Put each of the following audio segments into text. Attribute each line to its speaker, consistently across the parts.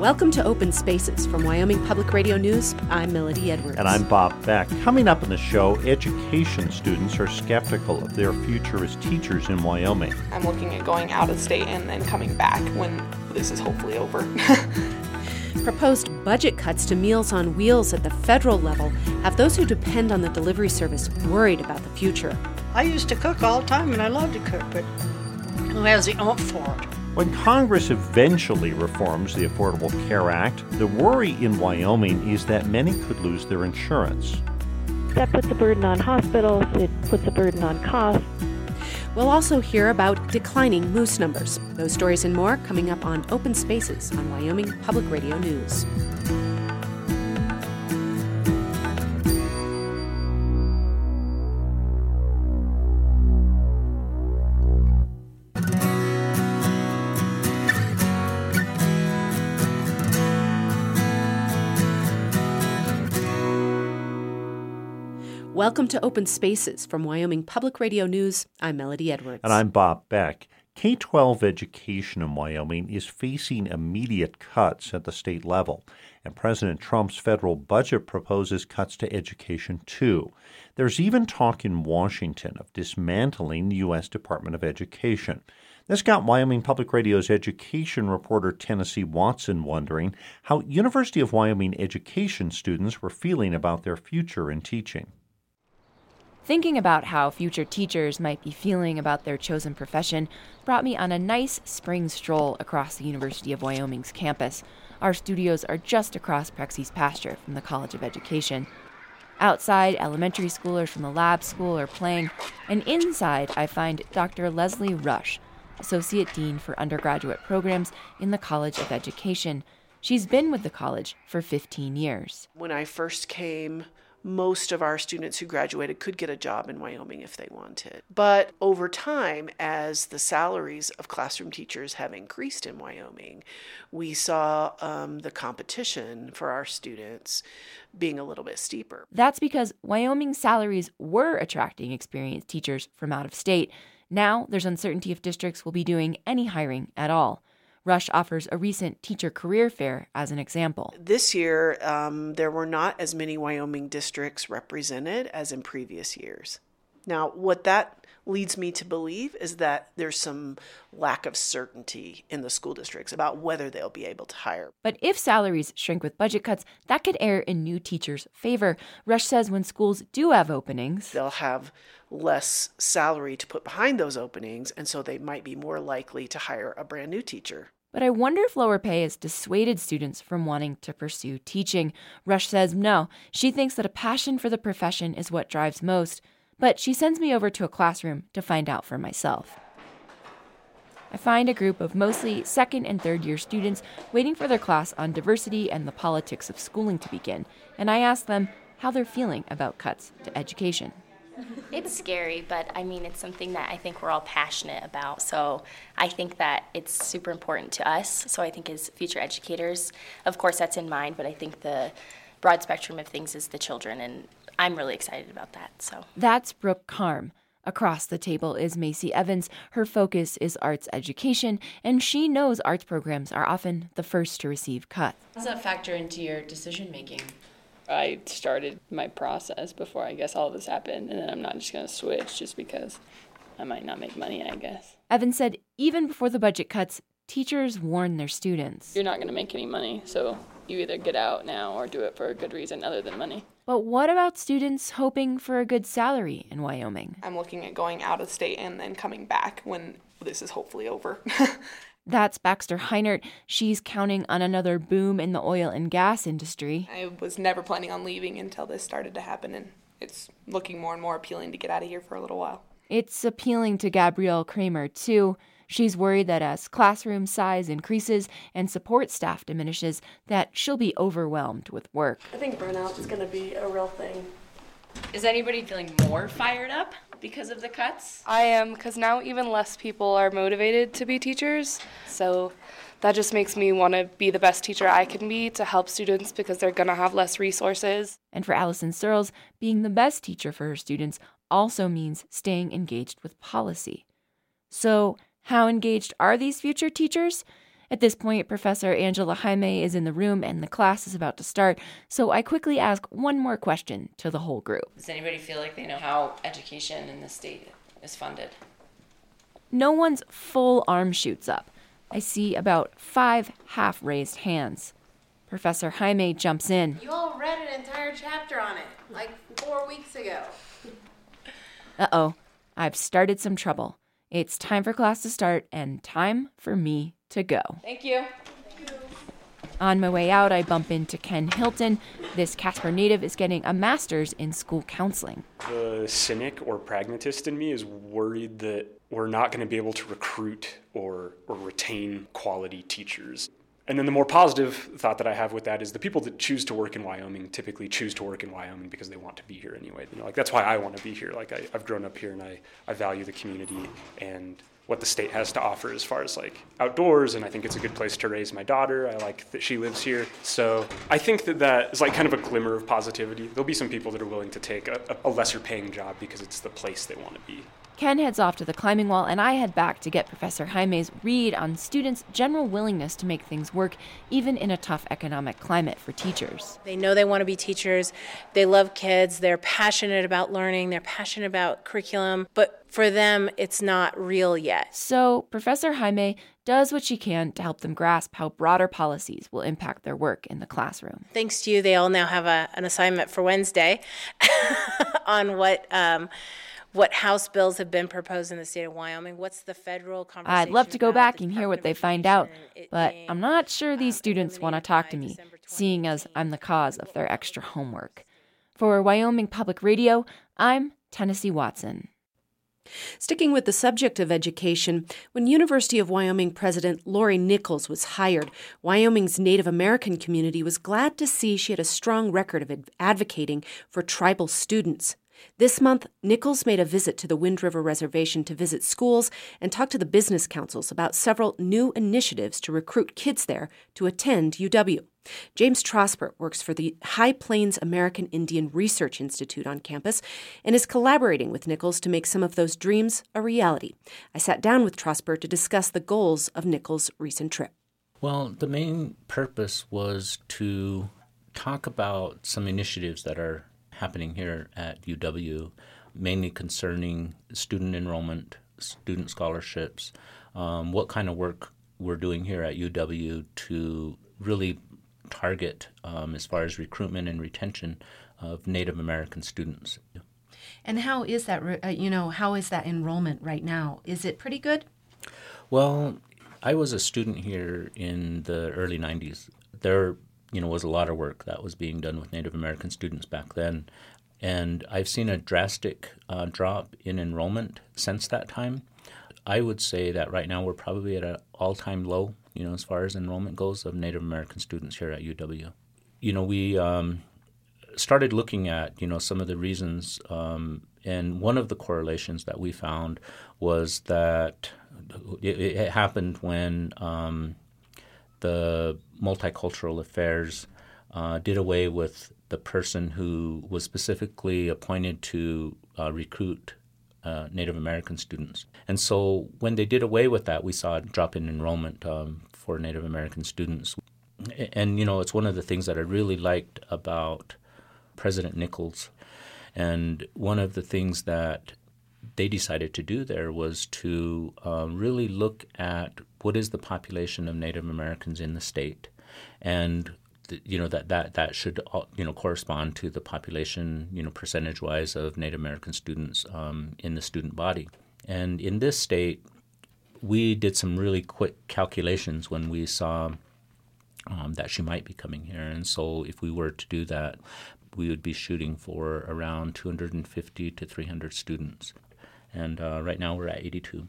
Speaker 1: Welcome to Open Spaces from Wyoming Public Radio News. I'm Melody Edwards.
Speaker 2: And I'm Bob Beck. Coming up in the show, education students are skeptical of their future as teachers in Wyoming.
Speaker 3: I'm looking at going out of state and then coming back when this is hopefully over.
Speaker 1: Proposed budget cuts to Meals on Wheels at the federal level have those who depend on the delivery service worried about the future.
Speaker 4: I used to cook all the time and I love to cook, but who has the oomph for it?
Speaker 2: When Congress eventually reforms the Affordable Care Act, the worry in Wyoming is that many could lose their insurance.
Speaker 5: That puts a burden on hospitals, it puts a burden on costs.
Speaker 1: We'll also hear about declining moose numbers. Those stories and more coming up on Open Spaces on Wyoming Public Radio News. Welcome to Open Spaces from Wyoming Public Radio News. I'm Melody Edwards.
Speaker 2: And I'm Bob Beck. K 12 education in Wyoming is facing immediate cuts at the state level, and President Trump's federal budget proposes cuts to education too. There's even talk in Washington of dismantling the U.S. Department of Education. This got Wyoming Public Radio's education reporter Tennessee Watson wondering how University of Wyoming education students were feeling about their future in teaching.
Speaker 6: Thinking about how future teachers might be feeling about their chosen profession brought me on a nice spring stroll across the University of Wyoming's campus. Our studios are just across Prexy's pasture from the College of Education. Outside, elementary schoolers from the lab school are playing, and inside, I find Dr. Leslie Rush, Associate Dean for Undergraduate Programs in the College of Education. She's been with the college for 15 years.
Speaker 3: When I first came, most of our students who graduated could get a job in Wyoming if they wanted. But over time, as the salaries of classroom teachers have increased in Wyoming, we saw um, the competition for our students being a little bit steeper.
Speaker 6: That's because Wyoming salaries were attracting experienced teachers from out of state. Now there's uncertainty if districts will be doing any hiring at all. Rush offers a recent teacher career fair as an example.
Speaker 3: This year, um, there were not as many Wyoming districts represented as in previous years. Now, what that leads me to believe is that there's some lack of certainty in the school districts about whether they'll be able to hire.
Speaker 6: But if salaries shrink with budget cuts, that could err in new teachers' favor. Rush says when schools do have openings,
Speaker 3: they'll have less salary to put behind those openings, and so they might be more likely to hire a brand new teacher.
Speaker 6: But I wonder if lower pay has dissuaded students from wanting to pursue teaching. Rush says no. She thinks that a passion for the profession is what drives most but she sends me over to a classroom to find out for myself. I find a group of mostly second and third year students waiting for their class on diversity and the politics of schooling to begin, and I ask them how they're feeling about cuts to education.
Speaker 7: It's scary, but I mean, it's something that I think we're all passionate about. So I think that it's super important to us. So I think as future educators, of course, that's in mind, but I think the broad spectrum of things is the children and I'm really excited about that. So
Speaker 6: that's Brooke Carm. Across the table is Macy Evans. Her focus is arts education, and she knows arts programs are often the first to receive cuts.
Speaker 8: How does that factor into your decision making?
Speaker 9: I started my process before I guess all of this happened, and then I'm not just going to switch just because I might not make money, I guess.
Speaker 6: Evans said even before the budget cuts, teachers warn their students.
Speaker 9: You're not going to make any money, so you either get out now or do it for a good reason other than money.
Speaker 6: But what about students hoping for a good salary in Wyoming?
Speaker 3: I'm looking at going out of state and then coming back when this is hopefully over.
Speaker 6: That's Baxter Heinert. She's counting on another boom in the oil and gas industry.
Speaker 3: I was never planning on leaving until this started to happen, and it's looking more and more appealing to get out of here for a little while.
Speaker 6: It's appealing to Gabrielle Kramer, too. She's worried that as classroom size increases and support staff diminishes, that she'll be overwhelmed with work.
Speaker 10: I think burnout is going to be a real thing.
Speaker 8: Is anybody feeling more fired up because of the cuts?
Speaker 10: I am, because now even less people are motivated to be teachers. So that just makes me want to be the best teacher I can be to help students because they're going to have less resources.
Speaker 6: And for Allison Searles, being the best teacher for her students also means staying engaged with policy. So, how engaged are these future teachers? At this point, Professor Angela Jaime is in the room and the class is about to start, so I quickly ask one more question to the whole group.
Speaker 8: Does anybody feel like they know how education in the state is funded?
Speaker 6: No one's full arm shoots up. I see about five half raised hands. Professor Jaime jumps in.
Speaker 11: You all read an entire chapter on it, like four weeks ago.
Speaker 6: Uh oh, I've started some trouble. It's time for class to start and time for me to go.
Speaker 8: Thank you.
Speaker 6: On my way out, I bump into Ken Hilton. This Casper native is getting a master's in school counseling.
Speaker 12: The cynic or pragmatist in me is worried that we're not going to be able to recruit or, or retain quality teachers. And then the more positive thought that I have with that is the people that choose to work in Wyoming typically choose to work in Wyoming because they want to be here anyway. You know, like that's why I want to be here. Like I, I've grown up here and I, I value the community and what the state has to offer as far as like outdoors and i think it's a good place to raise my daughter i like that she lives here so i think that that is like kind of a glimmer of positivity there'll be some people that are willing to take a, a lesser paying job because it's the place they want to be
Speaker 6: Ken heads off to the climbing wall, and I head back to get Professor Jaime's read on students' general willingness to make things work, even in a tough economic climate for teachers.
Speaker 11: They know they want to be teachers. They love kids. They're passionate about learning. They're passionate about curriculum. But for them, it's not real yet.
Speaker 6: So, Professor Jaime does what she can to help them grasp how broader policies will impact their work in the classroom.
Speaker 11: Thanks to you, they all now have a, an assignment for Wednesday on what. Um, what House bills have been proposed in the state of Wyoming. What's the federal conversation?
Speaker 6: I'd love to go back and hear what they find out, but I'm not sure these um, students want to talk to me, seeing as I'm the cause of their extra homework. For Wyoming Public Radio, I'm Tennessee Watson.
Speaker 1: Sticking with the subject of education, when University of Wyoming President Laurie Nichols was hired, Wyoming's Native American community was glad to see she had a strong record of advocating for tribal students. This month, Nichols made a visit to the Wind River Reservation to visit schools and talk to the business councils about several new initiatives to recruit kids there to attend UW. James Trosper works for the High Plains American Indian Research Institute on campus and is collaborating with Nichols to make some of those dreams a reality. I sat down with Trosper to discuss the goals of Nichols' recent trip.
Speaker 13: Well, the main purpose was to talk about some initiatives that are happening here at UW, mainly concerning student enrollment, student scholarships, um, what kind of work we're doing here at UW to really target um, as far as recruitment and retention of Native American students.
Speaker 1: And how is that? Uh, you know, how is that enrollment right now? Is it pretty good?
Speaker 13: Well, I was a student here in the early '90s. There you know, was a lot of work that was being done with Native American students back then. And I've seen a drastic uh, drop in enrollment since that time. I would say that right now we're probably at an all time low, you know, as far as enrollment goes of Native American students here at UW. You know, we um, started looking at, you know, some of the reasons, um, and one of the correlations that we found was that it, it happened when um, the multicultural affairs uh, did away with the person who was specifically appointed to uh, recruit uh, Native American students. And so when they did away with that, we saw a drop in enrollment um, for Native American students. And, you know, it's one of the things that I really liked about President Nichols. And one of the things that they decided to do there was to uh, really look at what is the population of Native Americans in the state, and you know that that that should uh, you know correspond to the population you know percentage wise of Native American students um, in the student body. And in this state, we did some really quick calculations when we saw um, that she might be coming here. And so, if we were to do that, we would be shooting for around 250 to 300 students and uh, right now we're at 82.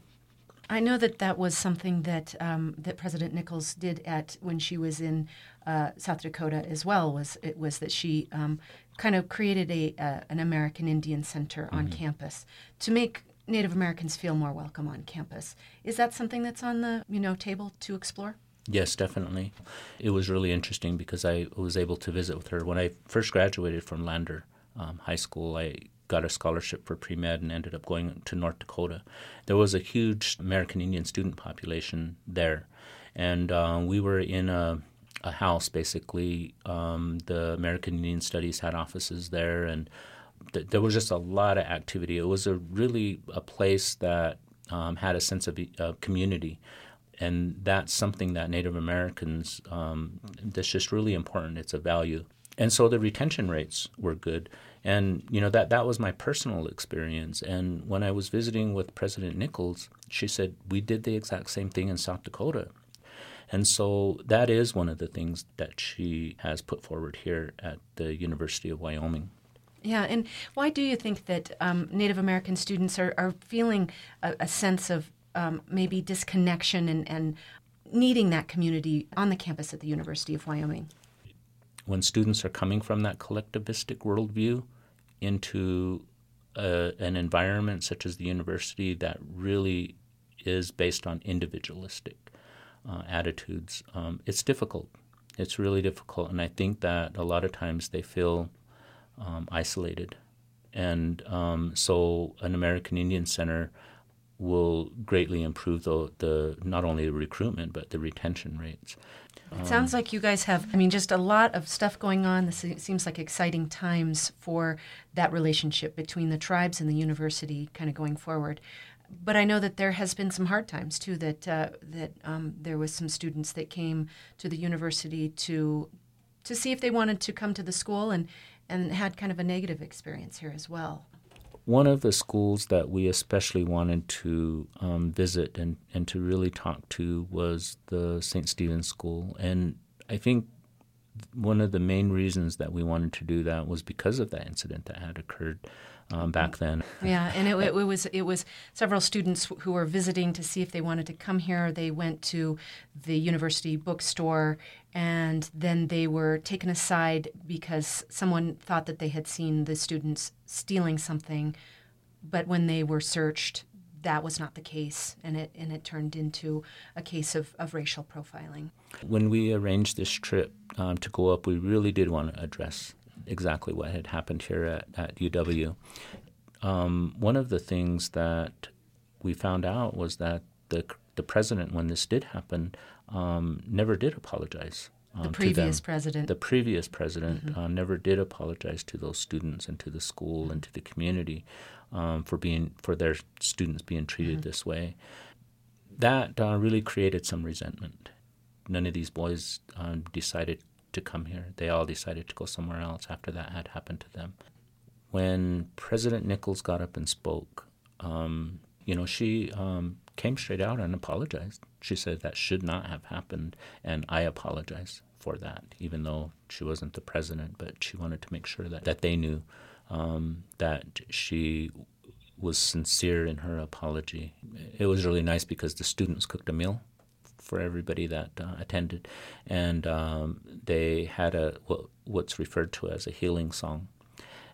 Speaker 1: I know that that was something that um, that President Nichols did at when she was in uh, South Dakota as well. Was it was that she um, kind of created a uh, an American Indian Center on mm-hmm. campus to make Native Americans feel more welcome on campus. Is that something that's on the you know table to explore?
Speaker 13: Yes, definitely. It was really interesting because I was able to visit with her when I first graduated from Lander um, High School. I got a scholarship for pre med and ended up going to North Dakota. There was a huge American Indian student population there. and uh, we were in a, a house basically. Um, the American Indian Studies had offices there, and th- there was just a lot of activity. It was a really a place that um, had a sense of uh, community. And that's something that Native Americans, um, that's just really important. It's a value. And so the retention rates were good. And, you know, that, that was my personal experience. And when I was visiting with President Nichols, she said, We did the exact same thing in South Dakota. And so that is one of the things that she has put forward here at the University of Wyoming.
Speaker 14: Yeah, and why do you think that um, Native American students are, are feeling a, a sense of um, maybe disconnection and, and needing that community on the campus at the University of Wyoming?
Speaker 13: When students are coming from that collectivistic worldview into a, an environment such as the university that really is based on individualistic uh, attitudes, um, it's difficult. It's really difficult, and I think that a lot of times they feel um, isolated, and um, so an American Indian Center will greatly improve the, the not only the recruitment but the retention rates.
Speaker 14: It sounds like you guys have, I mean, just a lot of stuff going on. This seems like exciting times for that relationship between the tribes and the university kind of going forward but I know that there has been some hard times too. That uh, that um, there was some students that came to the university to to see if they wanted to come to the school and and had kind of a negative experience here as well.
Speaker 13: One of the schools that we especially wanted to um, visit and, and to really talk to was the St. Stephen's School. And I think one of the main reasons that we wanted to do that was because of that incident that had occurred um, back then.
Speaker 14: Yeah, and it, it, was it was several students who were visiting to see if they wanted to come here. They went to the university bookstore, and then they were taken aside because someone thought that they had seen the students stealing something, but when they were searched, that was not the case, and it and it turned into a case of, of racial profiling.
Speaker 13: When we arranged this trip um, to go up, we really did want to address exactly what had happened here at, at UW. Um, one of the things that we found out was that the the president, when this did happen, um, never did apologize.
Speaker 14: Um, the previous president.
Speaker 13: The previous president mm-hmm. uh, never did apologize to those students and to the school and to the community um, for being for their students being treated mm-hmm. this way. That uh, really created some resentment. None of these boys um, decided to come here. They all decided to go somewhere else after that had happened to them. When President Nichols got up and spoke, um, you know, she um, came straight out and apologized. She said that should not have happened, and I apologize for that, even though she wasn't the president, but she wanted to make sure that, that they knew um, that she was sincere in her apology. It was really nice because the students cooked a meal for everybody that uh, attended, and um, they had a what, what's referred to as a healing song,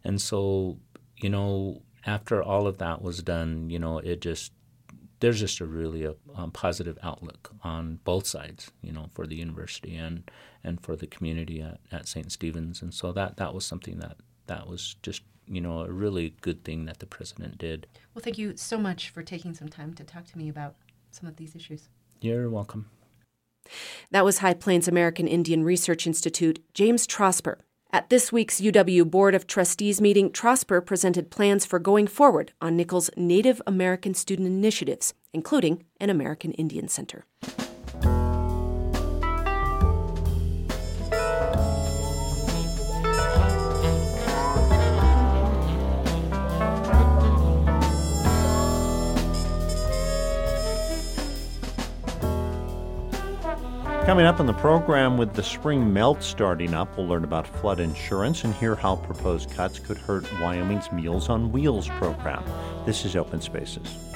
Speaker 13: and so you know after all of that was done, you know it just there's just a really a, um, positive outlook on both sides, you know, for the university and and for the community at, at St. Stephen's, and so that that was something that that was just you know a really good thing that the president did.
Speaker 14: Well, thank you so much for taking some time to talk to me about some of these issues.
Speaker 13: You're welcome.
Speaker 14: That was High Plains American Indian Research Institute, James Trosper. At this week's UW Board of Trustees meeting, Trosper presented plans for going forward on Nichols' Native American student initiatives, including an American Indian Center.
Speaker 2: Coming up in the program with the spring melt starting up, we'll learn about flood insurance and hear how proposed cuts could hurt Wyoming's Meals on Wheels program. This is Open Spaces.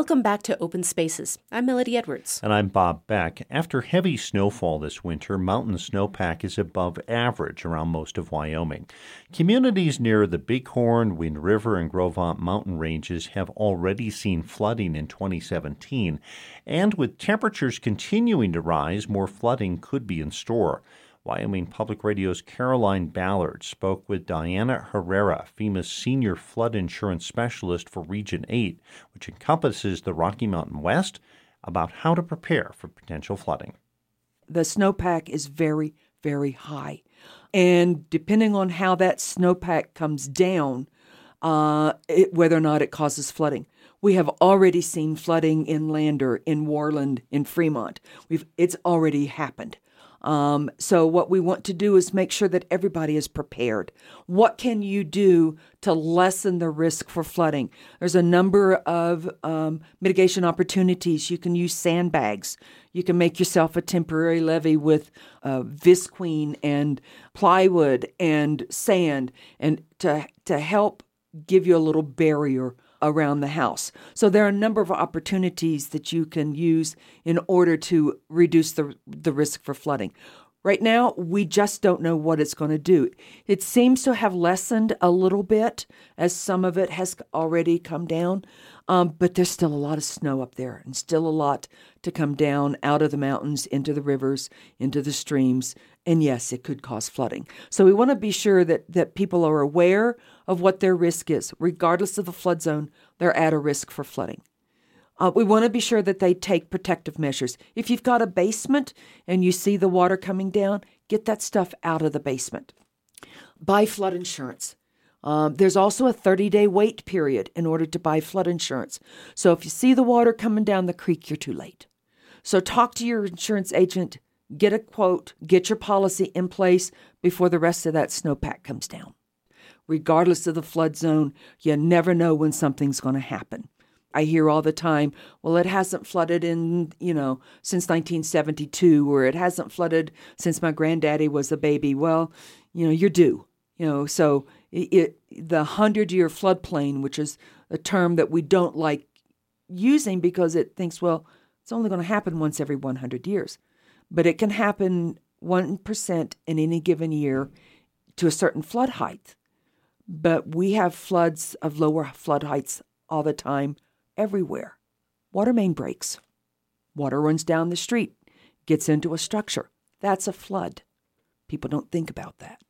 Speaker 1: Welcome back to Open Spaces. I'm Melody Edwards.
Speaker 2: And I'm Bob Beck. After heavy snowfall this winter, mountain snowpack is above average around most of Wyoming. Communities near the Bighorn, Wind River, and Gros Ventre mountain ranges have already seen flooding in 2017. And with temperatures continuing to rise, more flooding could be in store. Wyoming Public Radio's Caroline Ballard spoke with Diana Herrera, FEMA's senior flood insurance specialist for Region 8, which encompasses the Rocky Mountain West, about how to prepare for potential flooding.
Speaker 15: The snowpack is very, very high. And depending on how that snowpack comes down, uh, it, whether or not it causes flooding. We have already seen flooding in Lander, in Worland, in Fremont. We've, it's already happened. Um, so, what we want to do is make sure that everybody is prepared. What can you do to lessen the risk for flooding? There's a number of um, mitigation opportunities. You can use sandbags. You can make yourself a temporary levee with uh, visqueen and plywood and sand, and to to help give you a little barrier around the house. So there are a number of opportunities that you can use in order to reduce the the risk for flooding. Right now, we just don't know what it's going to do. It seems to have lessened a little bit as some of it has already come down, um, but there's still a lot of snow up there and still a lot to come down out of the mountains into the rivers, into the streams. And yes, it could cause flooding. So we want to be sure that, that people are aware of what their risk is. Regardless of the flood zone, they're at a risk for flooding. Uh, we want to be sure that they take protective measures. If you've got a basement and you see the water coming down, get that stuff out of the basement. Buy flood insurance. Um, there's also a 30 day wait period in order to buy flood insurance. So if you see the water coming down the creek, you're too late. So talk to your insurance agent, get a quote, get your policy in place before the rest of that snowpack comes down. Regardless of the flood zone, you never know when something's going to happen. I hear all the time, well, it hasn't flooded in, you know, since 1972, or it hasn't flooded since my granddaddy was a baby. Well, you know, you're due, you know, so it, it the 100 year floodplain, which is a term that we don't like using because it thinks, well, it's only going to happen once every 100 years. But it can happen 1% in any given year to a certain flood height. But we have floods of lower flood heights all the time everywhere. Water main breaks. Water runs down the street, gets into a structure. That's a flood. People don't think about that.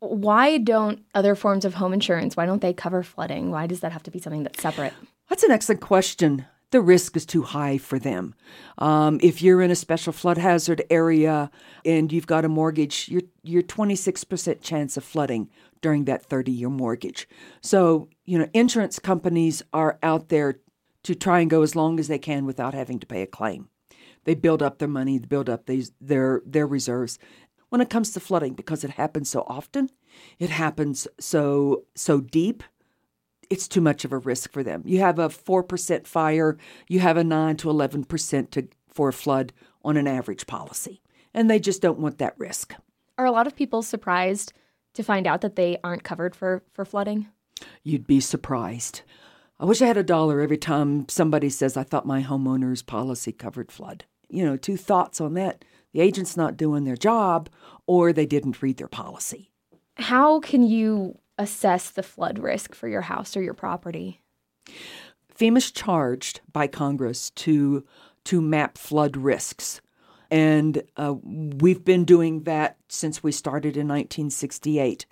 Speaker 16: Why don't other forms of home insurance, why don't they cover flooding? Why does that have to be something that's separate?
Speaker 15: That's an excellent question. The risk is too high for them. Um, if you're in a special flood hazard area and you've got a mortgage, you're you're 26% chance of flooding during that 30 year mortgage. So, you know, insurance companies are out there to try and go as long as they can without having to pay a claim. They build up their money, they build up these, their, their reserves. When it comes to flooding, because it happens so often, it happens so so deep, it's too much of a risk for them. You have a 4% fire, you have a 9 to 11% to, for a flood on an average policy. And they just don't want that risk.
Speaker 16: Are a lot of people surprised to find out that they aren't covered for, for flooding?
Speaker 15: You'd be surprised. I wish I had a dollar every time somebody says, I thought my homeowner's policy covered flood. You know, two thoughts on that. The agent's not doing their job, or they didn't read their policy.
Speaker 16: How can you assess the flood risk for your house or your property?
Speaker 15: FEMA's charged by Congress to to map flood risks. And uh, we've been doing that since we started in 1968.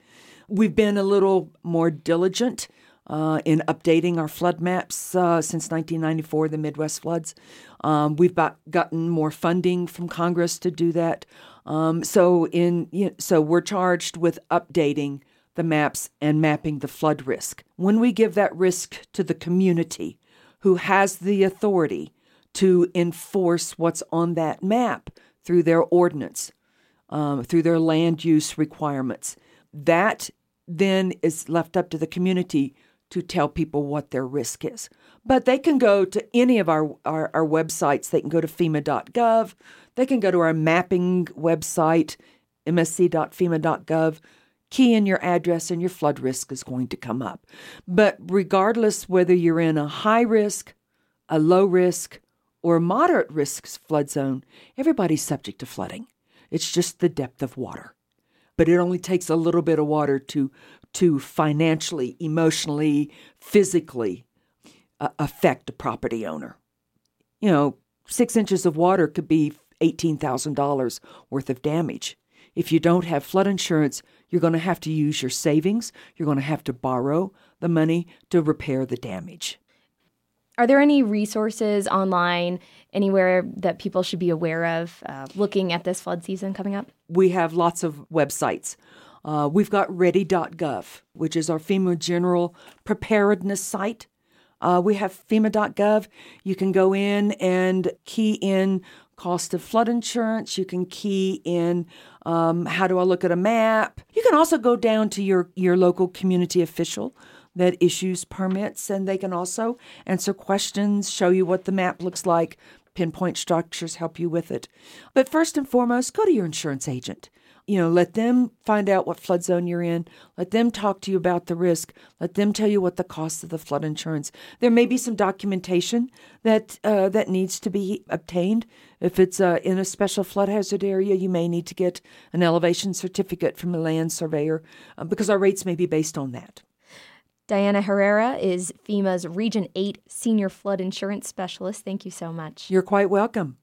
Speaker 15: We've been a little more diligent uh, in updating our flood maps uh, since 1994, the Midwest floods. Um, we've got, gotten more funding from Congress to do that. Um, so in you know, so we're charged with updating the maps and mapping the flood risk. When we give that risk to the community, who has the authority to enforce what's on that map through their ordinance, um, through their land use requirements. That then is left up to the community to tell people what their risk is. But they can go to any of our, our, our websites. They can go to FEMA.gov. They can go to our mapping website, msc.fema.gov. key in your address and your flood risk is going to come up. But regardless whether you're in a high risk, a low risk, or moderate risk flood zone, everybody's subject to flooding. It's just the depth of water. But it only takes a little bit of water to to financially, emotionally, physically uh, affect a property owner. You know, six inches of water could be $18,000 worth of damage. If you don't have flood insurance, you're going to have to use your savings. You're going to have to borrow the money to repair the damage.
Speaker 16: Are there any resources online, anywhere that people should be aware of uh, looking at this flood season coming up?
Speaker 15: We have lots of websites. Uh, we've got ready.gov, which is our FEMA general preparedness site. Uh, we have FEMA.gov. You can go in and key in cost of flood insurance. You can key in um, how do I look at a map. You can also go down to your, your local community official that issues permits, and they can also answer questions, show you what the map looks like, pinpoint structures, help you with it. But first and foremost, go to your insurance agent. You know, let them find out what flood zone you're in. Let them talk to you about the risk. Let them tell you what the cost of the flood insurance. There may be some documentation that uh, that needs to be obtained. If it's uh, in a special flood hazard area, you may need to get an elevation certificate from a land surveyor uh, because our rates may be based on that.
Speaker 16: Diana Herrera is FEMA's Region 8 Senior Flood Insurance Specialist. Thank you so much.
Speaker 15: You're quite welcome.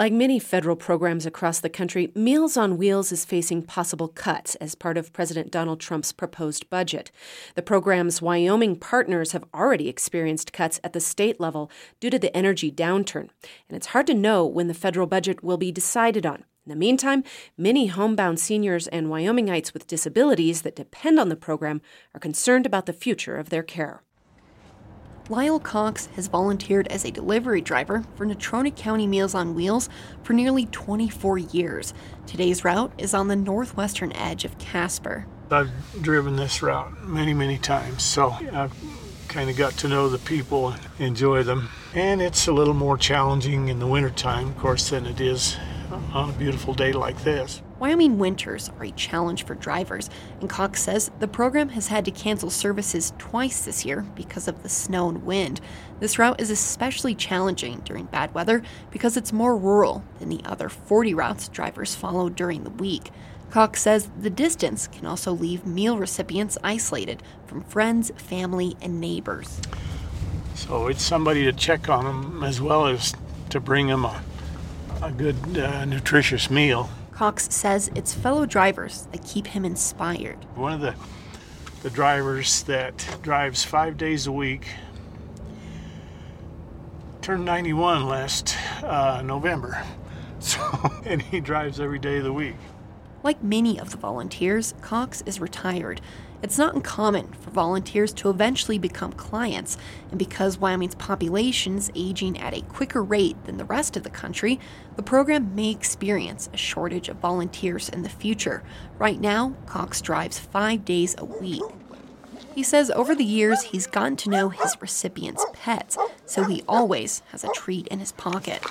Speaker 1: Like many federal programs across the country, Meals on Wheels is facing possible cuts as part of President Donald Trump's proposed budget. The program's Wyoming partners have already experienced cuts at the state level due to the energy downturn, and it's hard to know when the federal budget will be decided on. In the meantime, many homebound seniors and Wyomingites with disabilities that depend on the program are concerned about the future of their care.
Speaker 17: Lyle Cox has volunteered as a delivery driver for Natrona County Meals on Wheels for nearly 24 years. Today's route is on the northwestern edge of Casper.
Speaker 18: I've driven this route many, many times, so I've kind of got to know the people and enjoy them. And it's a little more challenging in the wintertime, of course, than it is on a beautiful day like this.
Speaker 17: Wyoming winters are a challenge for drivers, and Cox says the program has had to cancel services twice this year because of the snow and wind. This route is especially challenging during bad weather because it's more rural than the other 40 routes drivers follow during the week. Cox says the distance can also leave meal recipients isolated from friends, family, and neighbors.
Speaker 18: So it's somebody to check on them as well as to bring them a, a good, uh, nutritious meal.
Speaker 17: Cox says it's fellow drivers that keep him inspired.
Speaker 18: One of the the drivers that drives five days a week turned 91 last uh, November. So, and he drives every day of the week.
Speaker 17: Like many of the volunteers, Cox is retired. It's not uncommon for volunteers to eventually become clients, and because Wyoming's population is aging at a quicker rate than the rest of the country, the program may experience a shortage of volunteers in the future. Right now, Cox drives five days a week. He says over the years he's gotten to know his recipients' pets, so he always has a treat in his pocket.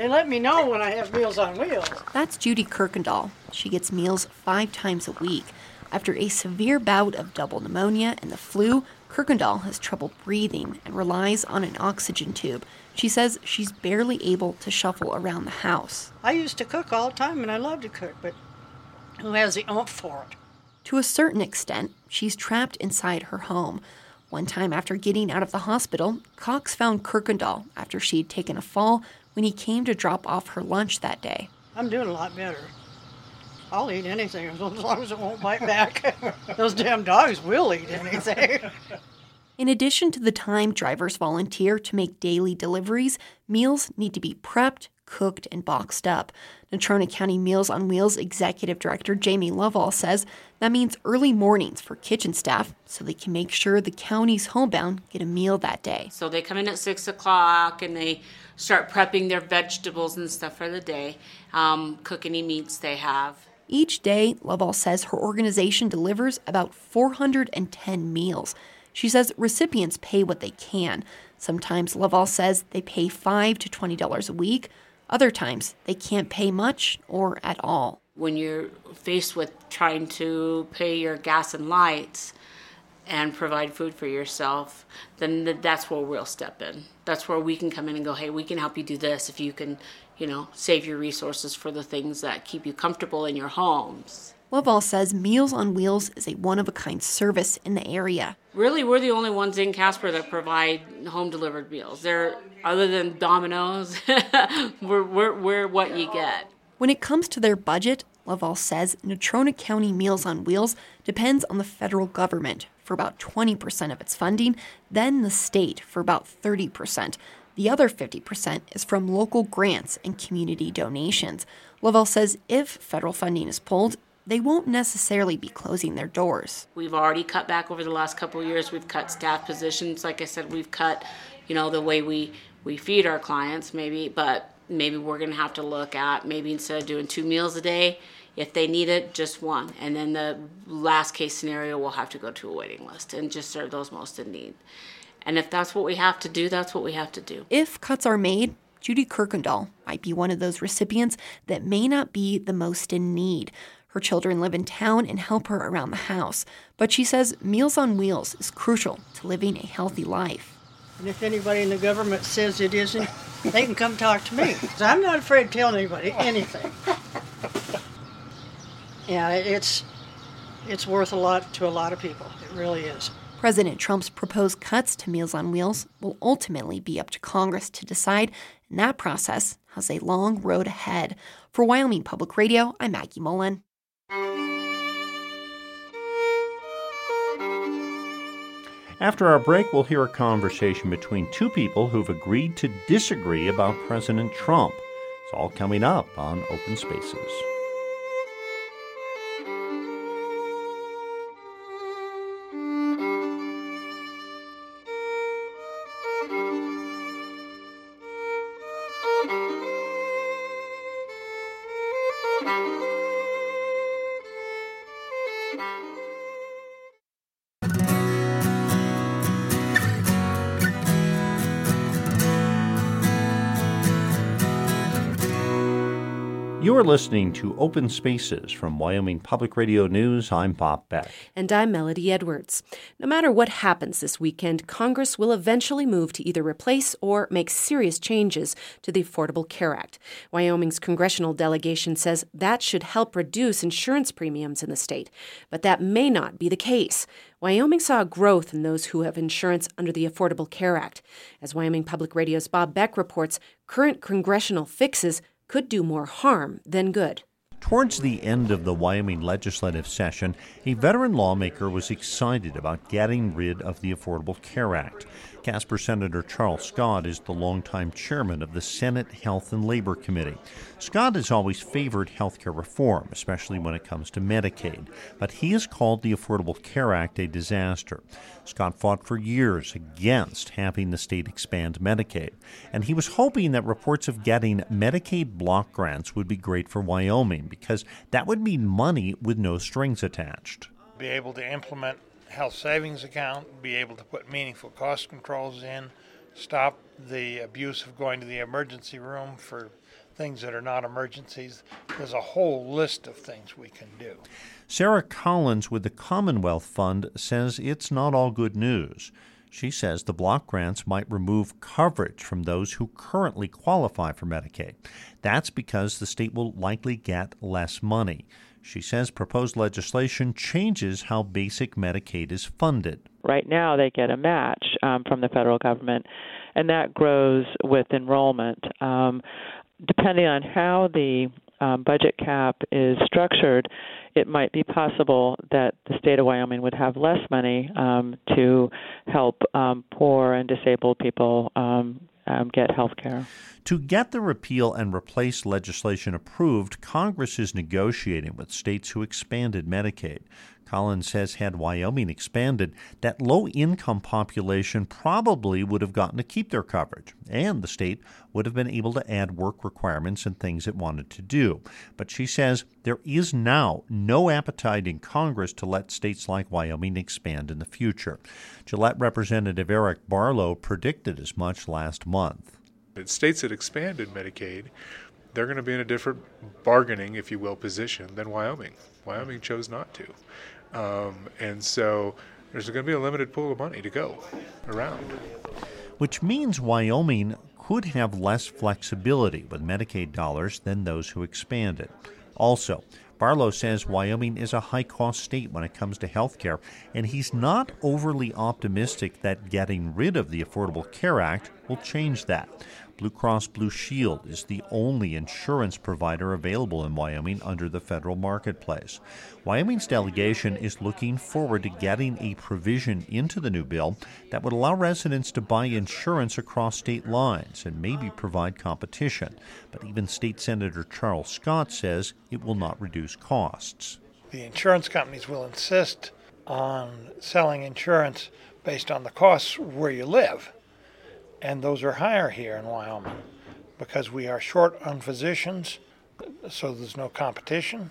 Speaker 4: They let me know when I have Meals on Wheels.
Speaker 17: That's Judy Kirkendall. She gets meals five times a week. After a severe bout of double pneumonia and the flu, Kirkendall has trouble breathing and relies on an oxygen tube. She says she's barely able to shuffle around the house.
Speaker 4: I used to cook all the time and I love to cook, but who has the oomph for it?
Speaker 17: To a certain extent, she's trapped inside her home. One time after getting out of the hospital, Cox found Kirkendall after she'd taken a fall when he came to drop off her lunch that day.
Speaker 4: I'm doing a lot better. I'll eat anything as long as it won't bite back. Those damn dogs will eat anything.
Speaker 17: In addition to the time drivers volunteer to make daily deliveries, meals need to be prepped, cooked, and boxed up. Natrona County Meals on Wheels Executive Director Jamie Lovell says that means early mornings for kitchen staff so they can make sure the county's homebound get a meal that day.
Speaker 19: So they come in at six o'clock and they start prepping their vegetables and stuff for the day, um, cook any meats they have.
Speaker 17: Each day, Lovell says her organization delivers about 410 meals. She says recipients pay what they can. Sometimes Lovell says they pay 5 to $20 a week. Other times, they can't pay much or at all.
Speaker 19: When you're faced with trying to pay your gas and lights and provide food for yourself, then that's where we'll step in. That's where we can come in and go, hey, we can help you do this if you can, you know, save your resources for the things that keep you comfortable in your homes.
Speaker 17: Lovell says Meals on Wheels is a one of a kind service in the area.
Speaker 19: Really, we're the only ones in Casper that provide home delivered meals. They're, other than Domino's, we're, we're, we're what you get.
Speaker 17: When it comes to their budget, Lovell says Natrona County Meals on Wheels depends on the federal government for about 20% of its funding, then the state for about 30%. The other 50% is from local grants and community donations. Lovell says if federal funding is pulled, they won't necessarily be closing their doors.
Speaker 19: We've already cut back over the last couple of years. We've cut staff positions. Like I said, we've cut, you know, the way we, we feed our clients, maybe, but maybe we're going to have to look at maybe instead of doing two meals a day, if they need it, just one. And then the last case scenario, we'll have to go to a waiting list and just serve those most in need. And if that's what we have to do, that's what we have to do.
Speaker 17: If cuts are made, Judy Kirkendall might be one of those recipients that may not be the most in need. Her children live in town and help her around the house, but she says Meals on Wheels is crucial to living a healthy life.
Speaker 4: And if anybody in the government says it isn't, they can come talk to me. I'm not afraid to tell anybody anything. Yeah, it's it's worth a lot to a lot of people. It really is.
Speaker 17: President Trump's proposed cuts to Meals on Wheels will ultimately be up to Congress to decide, and that process has a long road ahead. For Wyoming Public Radio, I'm Maggie Mullen.
Speaker 2: After our break, we'll hear a conversation between two people who've agreed to disagree about President Trump. It's all coming up on Open Spaces. You're listening to Open Spaces from Wyoming Public Radio News. I'm Bob Beck.
Speaker 1: And I'm Melody Edwards. No matter what happens this weekend, Congress will eventually move to either replace or make serious changes to the Affordable Care Act. Wyoming's congressional delegation says that should help reduce insurance premiums in the state. But that may not be the case. Wyoming saw growth in those who have insurance under the Affordable Care Act. As Wyoming Public Radio's Bob Beck reports, current congressional fixes could do more harm than good.
Speaker 2: Towards the end of the Wyoming legislative session, a veteran lawmaker was excited about getting rid of the Affordable Care Act. Casper Senator Charles Scott is the longtime chairman of the Senate Health and Labor Committee. Scott has always favored health care reform, especially when it comes to Medicaid, but he has called the Affordable Care Act a disaster. Scott fought for years against having the state expand Medicaid, and he was hoping that reports of getting Medicaid block grants would be great for Wyoming because that would mean money with no strings attached.
Speaker 20: Be able to implement health savings account, be able to put meaningful cost controls in, stop the abuse of going to the emergency room for things that are not emergencies. There's a whole list of things we can do.
Speaker 2: Sara Collins with the Commonwealth Fund says it's not all good news. She says the block grants might remove coverage from those who currently qualify for Medicaid. That's because the state will likely get less money. She says proposed legislation changes how basic Medicaid is funded.
Speaker 21: Right now, they get a match um, from the federal government, and that grows with enrollment. Um, depending on how the um, budget cap is structured, it might be possible that the state of Wyoming would have less money um, to help um, poor and disabled people um, get health care.
Speaker 2: To get the repeal and replace legislation approved, Congress is negotiating with states who expanded Medicaid. Collins says had Wyoming expanded, that low income population probably would have gotten to keep their coverage, and the state would have been able to add work requirements and things it wanted to do. But she says there is now no appetite in Congress to let states like Wyoming expand in the future. Gillette Representative Eric Barlow predicted as much last month.
Speaker 22: States that expanded Medicaid they're going to be in a different bargaining, if you will, position than Wyoming. Wyoming chose not to. Um, and so there's going to be a limited pool of money to go around.
Speaker 2: Which means Wyoming could have less flexibility with Medicaid dollars than those who expand It also, Barlow says Wyoming is a high cost state when it comes to health care, and he's not overly optimistic that getting rid of the Affordable Care Act will change that. Blue Cross Blue Shield is the only insurance provider available in Wyoming under the federal marketplace. Wyoming's delegation is looking forward to getting a provision into the new bill that would allow residents to buy insurance across state lines and maybe provide competition. But even State Senator Charles Scott says it will not reduce costs.
Speaker 20: The insurance companies will insist on selling insurance based on the costs where you live and those are higher here in Wyoming because we are short on physicians, so there's no competition.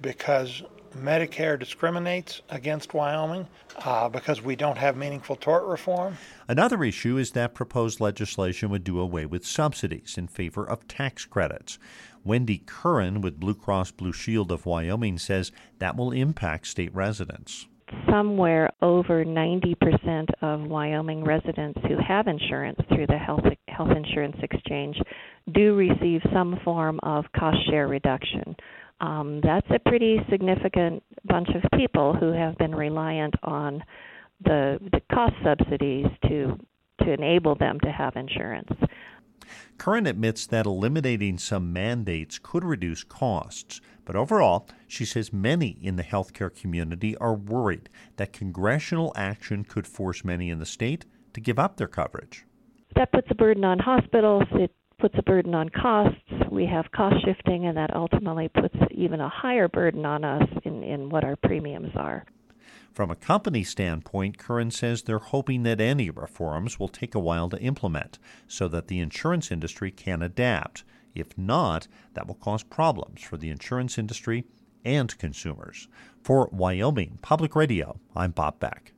Speaker 20: Because Medicare discriminates against Wyoming uh, because we don't have meaningful tort reform.
Speaker 2: Another issue is that proposed legislation would do away with subsidies in favor of tax credits. Wendy Curran with Blue Cross Blue Shield of Wyoming says that will impact state residents
Speaker 5: somewhere over 90% of Wyoming residents who have insurance through the health health insurance exchange do receive some form of cost share reduction. Um, that's a pretty significant bunch of people who have been reliant on the the cost subsidies to to enable them to have insurance.
Speaker 2: Curran admits that eliminating some mandates could reduce costs, but overall, she says many in the healthcare community are worried that congressional action could force many in the state to give up their coverage.
Speaker 5: That puts a burden on hospitals. It puts a burden on costs. We have cost shifting, and that ultimately puts even a higher burden on us in, in what our premiums are.
Speaker 2: From a company standpoint, Curran says they're hoping that any reforms will take a while to implement so that the insurance industry can adapt. If not, that will cause problems for the insurance industry and consumers. For Wyoming Public Radio, I'm Bob Beck.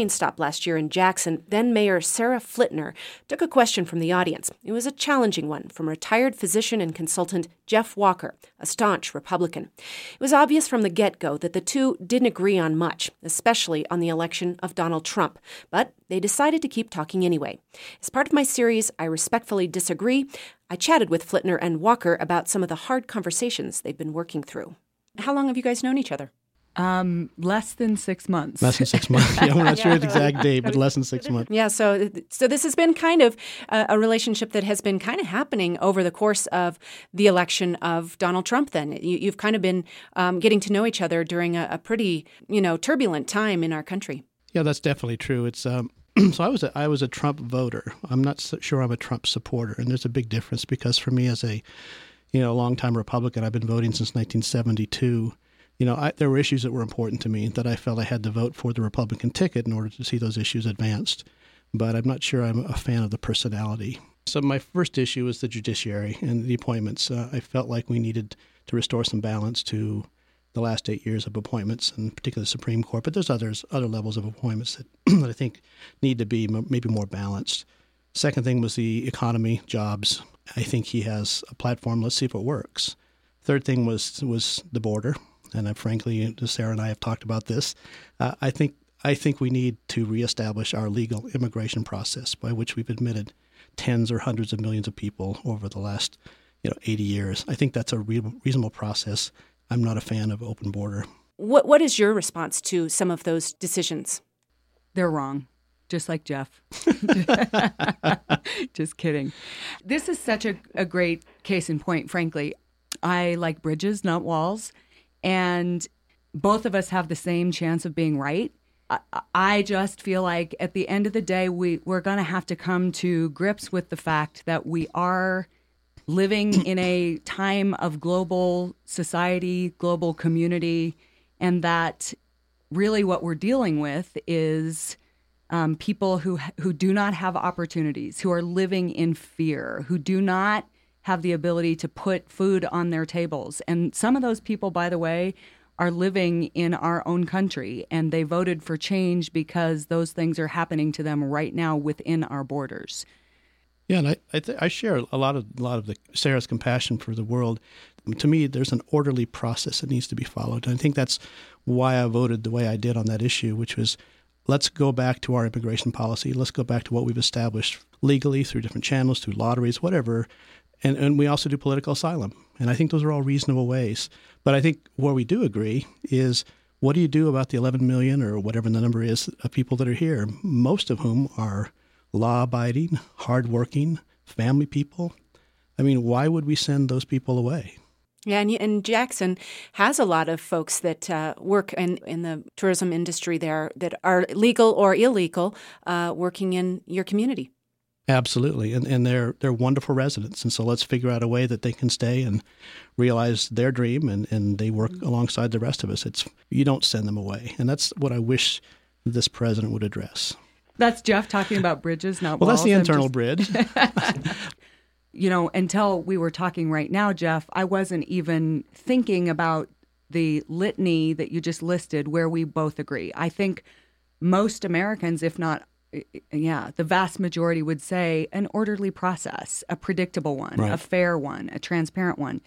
Speaker 1: Campaign stop last year in Jackson, then Mayor Sara Flitner took a question from the audience. It was a challenging one from retired physician and consultant Jeff Walker, a staunch Republican. It was obvious from the get go that the two didn't agree on much, especially on the election of Donald Trump, but they decided to keep talking anyway. As part of my series, I Respectfully Disagree, I chatted with Flitner and Walker about some of the hard conversations they've been working through. How long have you guys known each other?
Speaker 23: Um, less than six months.
Speaker 24: Less than six months. Yeah, I'm not yeah. sure the exact date, but less than six months.
Speaker 1: Yeah. So, so this has been kind of a, a, relationship that has been kind of happening over the course of the election of Donald Trump. Then you, have kind of been um, getting to know each other during a, a, pretty, you know, turbulent time in our country.
Speaker 24: Yeah, that's definitely true. It's um, so I was a, I was a Trump voter. I'm not so sure I'm a Trump supporter, and there's a big difference because for me as a, you know, longtime Republican, I've been voting since 1972 you know, I, there were issues that were important to me that I felt I had to vote for the Republican ticket in order to see those issues advanced. But I'm not sure I'm a fan of the personality. So my first issue was the judiciary and the appointments. Uh, I felt like we needed to restore some balance to the last eight years of appointments, and particularly the Supreme Court. But there's others, other levels of appointments that, that I think need to be maybe more balanced. Second thing was the economy, jobs, I think he has a platform. Let's see if it works. Third thing was was the border, and I, frankly, Sara and I have talked about this. Uh, I think I think we need to reestablish our legal immigration process by which we've admitted tens or hundreds of millions of people over the last you know 80 years. I think that's a re- reasonable process. I'm not a fan of open border.
Speaker 1: What what is your response to some of those decisions?
Speaker 23: They're wrong. Just like Jeff. Just kidding. This is such a, a great case in point, frankly. I like bridges, not walls. And both of us have the same chance of being right. I just feel like at the end of the day, we, we're going to have to come to grips with the fact that we are living in a time of global society, global community, and that really what we're dealing with is um, people who who do not have opportunities, who are living in fear, who do not have the ability to put food on their tables. And some of those people, by the way, are living in our own country and they voted for change because those things are happening to them right now within our borders.
Speaker 24: Yeah, and I I, th- I, share a lot of a lot of the Sara's compassion for the world. To me, there's an orderly process that needs to be followed, and I think that's why I voted the way I did on that issue, which was let's go back to our immigration policy. Let's go back to what we've established legally through different channels, through lotteries, whatever. And, and we also do political asylum. And I think those are all reasonable ways. But I think where we do agree is what do you do about the 11 million or whatever the number is of people that are here, most of whom are law abiding, hardworking, family people? I mean, why would we send those people away?
Speaker 1: Yeah, and, and Jackson has a lot of folks that uh, work in, in the tourism industry there that are legal or illegal uh, working in your community.
Speaker 24: Absolutely, and and they're they're wonderful residents, and so let's figure out a way that they can stay and realize their dream, and, and they work mm-hmm. alongside the rest of us. It's you don't send them away, and that's what I wish this president would address.
Speaker 23: That's Jeff talking about bridges, not
Speaker 24: well.
Speaker 23: Walls.
Speaker 24: That's the internal just... bridge.
Speaker 23: you know, until we were talking right now, Jeff, I wasn't even thinking about the litany that you just listed, where we both agree. I think most Americans, if not yeah, the vast majority would say an orderly process, a predictable one, right. a fair one, a transparent one.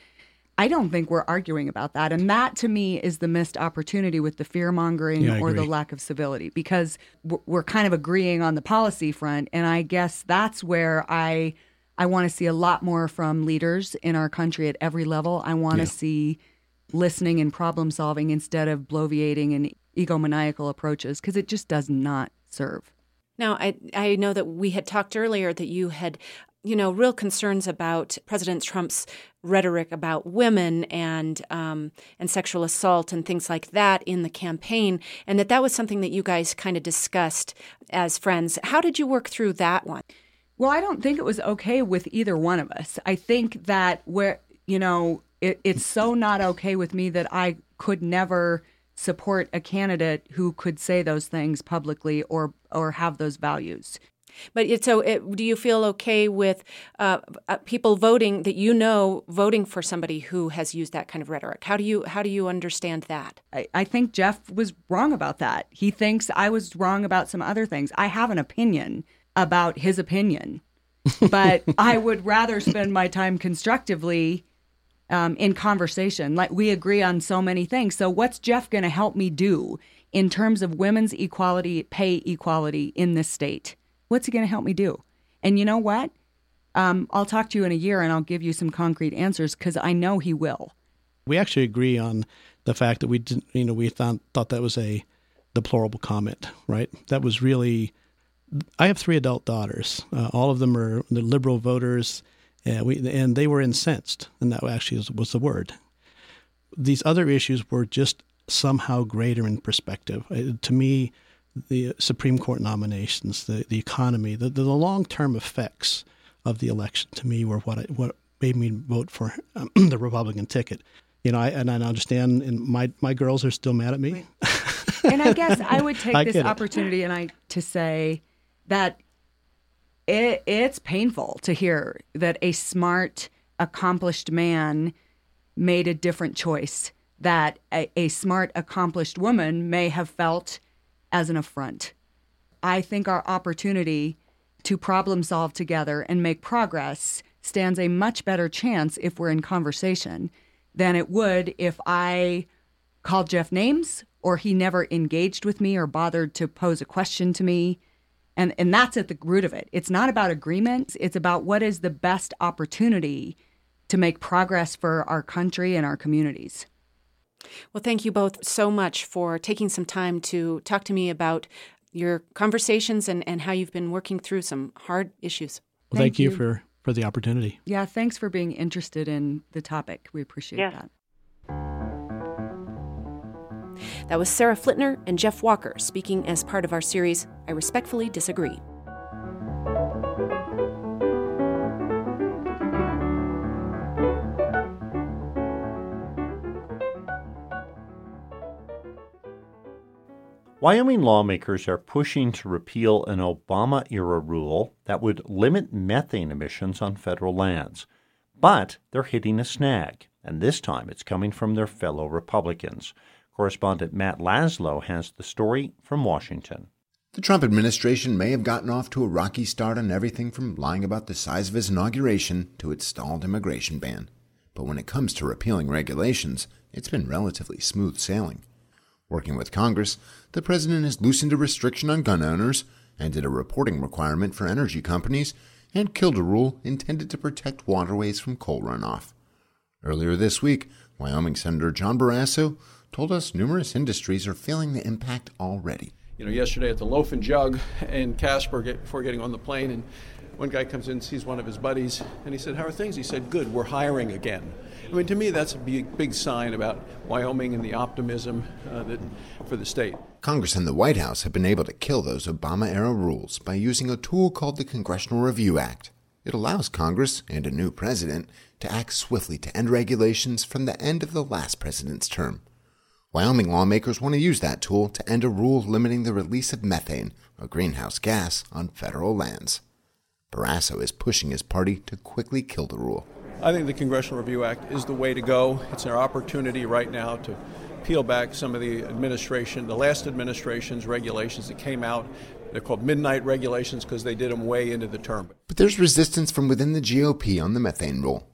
Speaker 23: I don't think we're arguing about that. And that to me is the missed opportunity with the fear mongering yeah, or the lack of civility because we're kind of agreeing on the policy front. And I guess that's where I. I want to see a lot more from leaders in our country at every level. I want yeah. to see listening and problem solving instead of bloviating and egomaniacal approaches because it just does not serve.
Speaker 1: Now, I, I know that we had talked earlier that you had, you know, real concerns about President Trump's rhetoric about women and um, and sexual assault and things like that in the campaign, and that that was something that you guys kind of discussed as friends. How did you work through that one?
Speaker 23: Well, I don't think it was okay with either one of us. I think that where you know it, it's so not okay with me that I could never support a candidate who could say those things publicly or or have those values.
Speaker 1: But it, so, it, do you feel okay with uh, uh, people voting that you know voting for somebody who has used that kind of rhetoric? How do you how do you understand that?
Speaker 23: I, I think Jeff was wrong about that. He thinks I was wrong about some other things. I have an opinion about his opinion, but I would rather spend my time constructively um, in conversation. Like we agree on so many things. So what's Jeff going to help me do in terms of women's equality, pay equality in this state? What's he going to help me do? And you know what? Um, I'll talk to you in a year and I'll give you some concrete answers because I know he will.
Speaker 24: We actually agree on the fact that we didn't, you know, we thought thought that was a deplorable comment, right? That was really. I have three adult daughters. Uh, all of them are the liberal voters. And, we, and they were incensed, and that actually was, was the word. These other issues were just somehow greater in perspective. To me, the Supreme Court nominations, the, the economy, the, the long term effects of the election to me were what I, what made me vote for um, the Republican ticket. You know, I, and I understand, and my my girls are still mad at me.
Speaker 23: and I guess I would take I this opportunity and I to say that it, it's painful to hear that a smart, accomplished man made a different choice that a, a smart, accomplished woman may have felt as an affront. I think our opportunity to problem solve together and make progress stands a much better chance if we're in conversation than it would if I called Jeff names or he never engaged with me or bothered to pose a question to me. And, and that's at the root of it. It's not about agreements, it's about what is the best opportunity to make progress for our country and our communities.
Speaker 1: Well, thank you both so much for taking some time to talk to me about your conversations and, and how you've been working through some hard issues.
Speaker 24: Well, thank, thank you, you for, for the opportunity.
Speaker 23: Yeah, thanks for being interested in the topic. We appreciate yes. that.
Speaker 1: That was Sara Flitner and Jeff Walker speaking as part of our series, I Respectfully Disagree.
Speaker 2: Wyoming lawmakers are pushing to repeal an Obama era rule that would limit methane emissions on federal lands. But they're hitting a snag, and this time it's coming from their fellow Republicans. Correspondent Matt Laslo has the story from Washington.
Speaker 25: The Trump administration may have gotten off to a rocky start on everything from lying about the size of his inauguration to its stalled immigration ban. But when it comes to repealing regulations, it's been relatively smooth sailing. Working with Congress, the president has loosened a restriction on gun owners, ended a reporting requirement for energy companies, and killed a rule intended to protect waterways from coal runoff. Earlier this week, Wyoming Senator John Barrasso told us numerous industries are feeling the impact already.
Speaker 26: You know, yesterday at the Loaf and Jug in Casper, before getting on the plane, and one guy comes in, sees one of his buddies, and he said, How are things? He said, Good, we're hiring again. I mean, to me, that's a big, big sign about Wyoming and the optimism uh, that, for the state.
Speaker 25: Congress and the White House have been able to kill those Obama era rules by using a tool called the Congressional Review Act. It allows Congress and a new president to act swiftly to end regulations from the end of the last president's term. Wyoming lawmakers want to use that tool to end a rule limiting the release of methane, a greenhouse gas, on federal lands. Barrasso is pushing his party to quickly kill the rule.
Speaker 26: I think the Congressional Review Act is the way to go. It's our opportunity right now to peel back some of the administration, the last administration's regulations that came out. They're called midnight regulations because they did them way into the term.
Speaker 25: But there's resistance from within the GOP on the methane rule.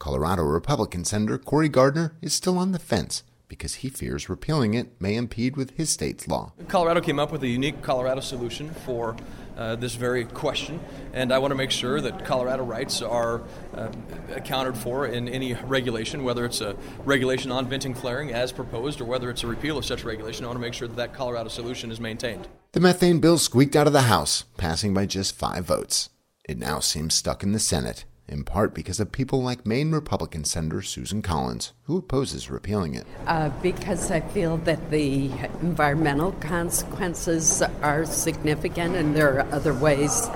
Speaker 25: Colorado Republican Senator Cory Gardner is still on the fence because he fears repealing it may impede with his state's law.
Speaker 27: Colorado came up with a unique Colorado solution for uh, this very question, and I want to make sure that Colorado rights are uh, accounted for in any regulation, whether it's a regulation on venting flaring as proposed or whether it's a repeal of such regulation. I want to make sure that that Colorado solution is maintained.
Speaker 25: The methane bill squeaked out of the House, passing by just five votes. It now seems stuck in the Senate in part because of people like Maine Republican Senator Susan Collins, who opposes repealing it.
Speaker 28: Uh, because I feel that the environmental consequences are significant and there are other ways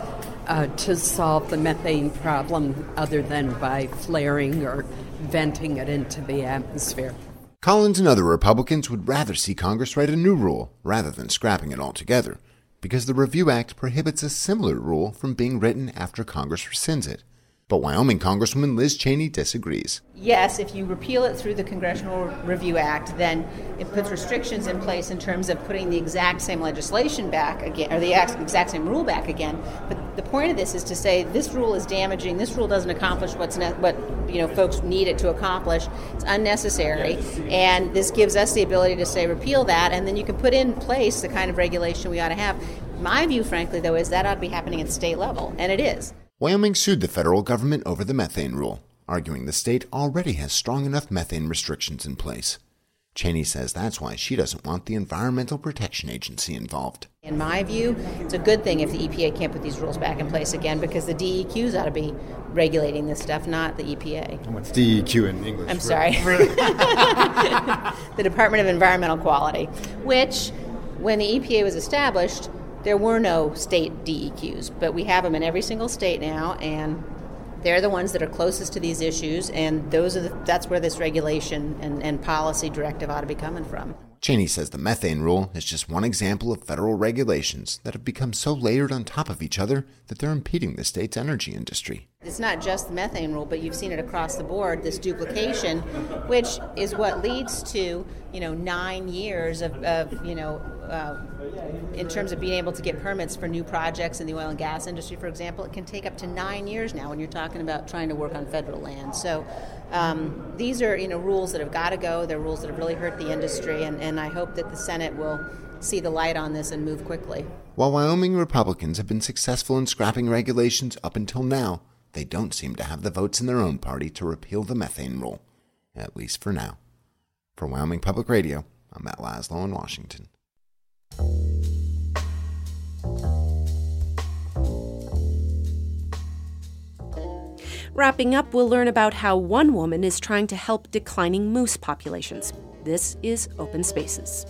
Speaker 28: uh, to solve the methane problem other than by flaring or venting it into the atmosphere.
Speaker 25: Collins and other Republicans would rather see Congress write a new rule rather than scrapping it altogether, because the Review Act prohibits a similar rule from being written after Congress rescinds it. But Wyoming Congresswoman Liz Cheney disagrees.
Speaker 29: Yes, if you repeal it through the Congressional Review Act, then it puts restrictions in place in terms of putting the exact same legislation back again, or the exact same rule back again. But the point of this is to say this rule is damaging. This rule doesn't accomplish what's ne- what you know folks need it to accomplish. It's unnecessary, and this gives us the ability to say repeal that, and then you can put in place the kind of regulation we ought to have. My view, frankly, though, is that ought to be happening at state level, and it is.
Speaker 25: Wyoming sued the federal government over the methane rule, arguing the state already has strong enough methane restrictions in place. Cheney says that's why she doesn't want the Environmental Protection Agency involved.
Speaker 29: In my view, it's a good thing if the EPA can't put these rules back in place again because the DEQs ought to be regulating this stuff, not the EPA.
Speaker 30: And what's DEQ in English?
Speaker 29: I'm sorry. the Department of Environmental Quality, which, when the EPA was established, there were no state DEQs, but we have them in every single state now, and they're the ones that are closest to these issues, and those are the, that's where this regulation and, and policy directive ought to be coming from.
Speaker 25: Cheney says the methane rule is just one example of federal regulations that have become so layered on top of each other that they're impeding the state's energy industry.
Speaker 29: It's not just the methane rule, but you've seen it across the board, this duplication, which is what leads to, you know, nine years of, of you know, uh, in terms of being able to get permits for new projects in the oil and gas industry, for example, it can take up to nine years now when you're talking about trying to work on federal land. So um, these are, you know, rules that have got to go. They're rules that have really hurt the industry, and, and I hope that the Senate will see the light on this and move quickly.
Speaker 25: While Wyoming Republicans have been successful in scrapping regulations up until now, they don't seem to have the votes in their own party to repeal the methane rule, at least for now. For Wyoming Public Radio, I'm Matt Laslo in Washington.
Speaker 1: Wrapping up, we'll learn about how one woman is trying to help declining moose populations. This is Open Spaces.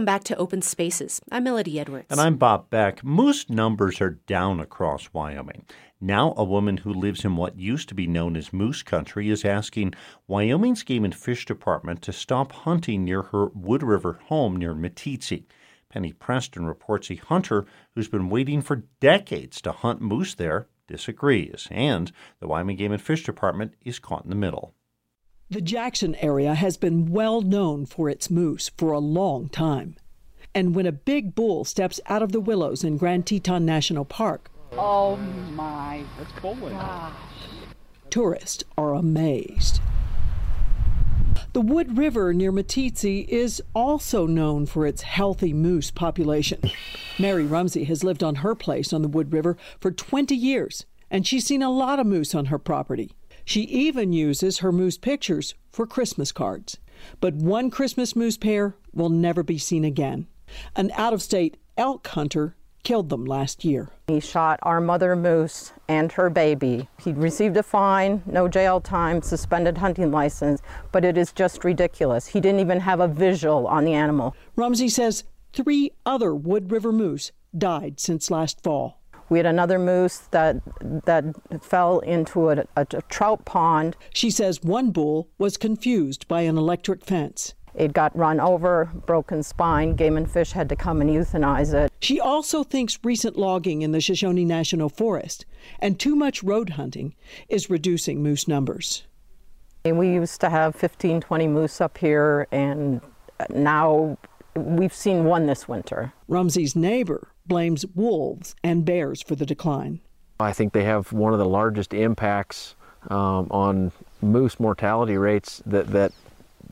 Speaker 1: Welcome back to Open Spaces. I'm Melodie Edwards.
Speaker 2: And I'm Bob Beck. Moose numbers are down across Wyoming. Now, a woman who lives in what used to be known as Moose Country is asking Wyoming's Game and Fish Department to stop hunting near her Wood River home near Meeteetse. Penny Preston reports a hunter who's been waiting for decades to hunt moose there disagrees, and the Wyoming Game and Fish Department is caught in the middle.
Speaker 31: The Jackson area has been well known for its moose for a long time. And when a big bull steps out of the willows in Grand Teton National Park,
Speaker 32: oh my. Gosh.
Speaker 31: Tourists are amazed. The Wood River near Meeteetse is also known for its healthy moose population. Mary Rumsey has lived on her place on the Wood River for 20 years, and she's seen a lot of moose on her property. She even uses her moose pictures for Christmas cards. But one Christmas moose pair will never be seen again. An out of state elk hunter killed them last year.
Speaker 33: He shot our mother moose and her baby. He received a fine, no jail time, suspended hunting license, but it is just ridiculous. He didn't even have a visual on the animal.
Speaker 31: Rumsey says three other Wood River moose died since last fall.
Speaker 33: We had another moose that that fell into a, a, a trout pond.
Speaker 31: She says one bull was confused by an electric fence.
Speaker 33: It got run over, broken spine. Game and Fish had to come and euthanize it.
Speaker 31: She also thinks recent logging in the Shoshone National Forest and too much road hunting is reducing moose numbers.
Speaker 33: We used to have 15, 20 moose up here, and now we've seen one this winter.
Speaker 31: Rumsey's neighbor blames wolves and bears for the decline.
Speaker 34: I think they have one of the largest impacts um, on moose mortality rates that, that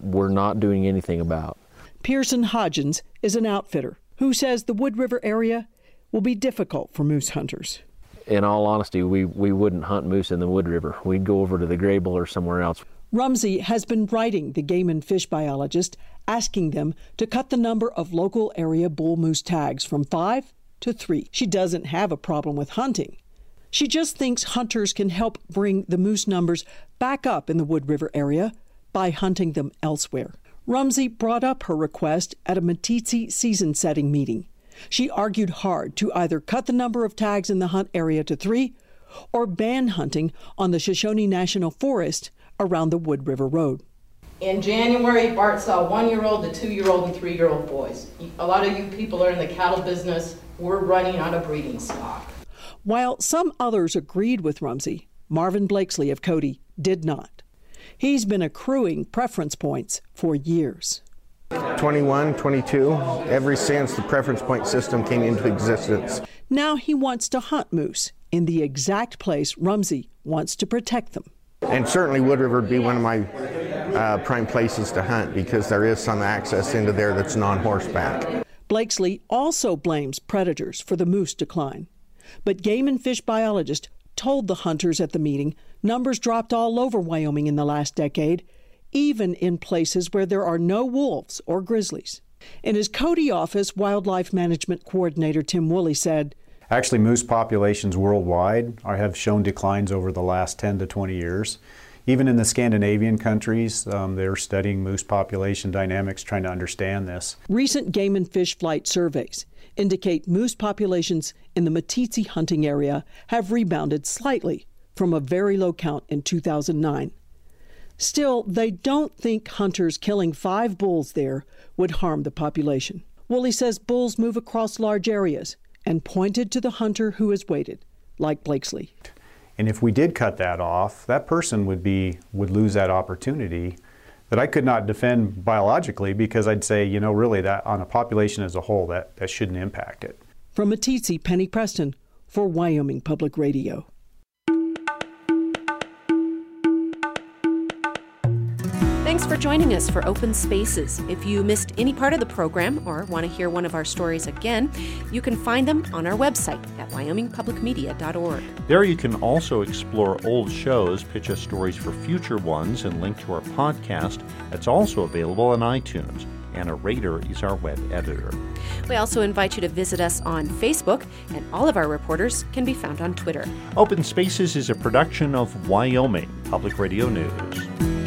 Speaker 34: we're not doing anything about.
Speaker 31: Pearson Hodgins is an outfitter who says the Wood River area will be difficult for moose hunters.
Speaker 34: In all honesty, we, we wouldn't hunt moose in the Wood River. We'd go over to the Greybull or somewhere else.
Speaker 31: Rumsey has been writing the game and fish biologist, asking them to cut the number of local area bull moose tags from five to three. She doesn't have a problem with hunting. She just thinks hunters can help bring the moose numbers back up in the Wood River area by hunting them elsewhere. Rumsey brought up her request at a Meeteetse season setting meeting. She argued hard to either cut the number of tags in the hunt area to three or ban hunting on the Shoshone National Forest around the Wood River Road.
Speaker 33: In January, Bart saw one year old to two year old and three year old boys. A lot of you people are in the cattle business we're running out of breeding stock.
Speaker 31: While some others agreed with Rumsey, Marvin Blakesley of Cody did not. He's been accruing preference points for years.
Speaker 35: 21, 22, ever since the preference point system came into existence.
Speaker 31: Now he wants to hunt moose in the exact place Rumsey wants to protect them.
Speaker 35: And certainly Wood River would be one of my uh, prime places to hunt because there is some access into there that's non horseback.
Speaker 31: Blakesley also blames predators for the moose decline. But game and fish biologist told the hunters at the meeting numbers dropped all over Wyoming in the last decade, even in places where there are no wolves or grizzlies. In his Cody office, wildlife management coordinator Tim Woolley said,
Speaker 36: Actually, moose populations worldwide have shown declines over the last 10 to 20 years. Even in the Scandinavian countries, um, they're studying moose population dynamics, trying to understand this.
Speaker 31: Recent game and fish flight surveys indicate moose populations in the Meeteetse hunting area have rebounded slightly from a very low count in 2009. Still, they don't think hunters killing five bulls there would harm the population. Woolley says bulls move across large areas and pointed to the hunter who has waited, like Blakesley.
Speaker 36: And if we did cut that off, that person would be would lose that opportunity that I could not defend biologically because I'd say, you know, really that on a population as a whole that, that shouldn't impact it.
Speaker 31: From Meeteetse, Penny Preston for Wyoming Public Radio.
Speaker 1: Thanks for joining us for Open Spaces. If you missed any part of the program or want to hear one of our stories again, you can find them on our website at wyomingpublicmedia.org.
Speaker 2: There you can also explore old shows, pitch us stories for future ones, and link to our podcast that's also available on iTunes. Anna Rader is our web editor.
Speaker 1: We also invite you to visit us on Facebook, and all of our reporters can be found on Twitter.
Speaker 2: Open Spaces is a production of Wyoming Public Radio News.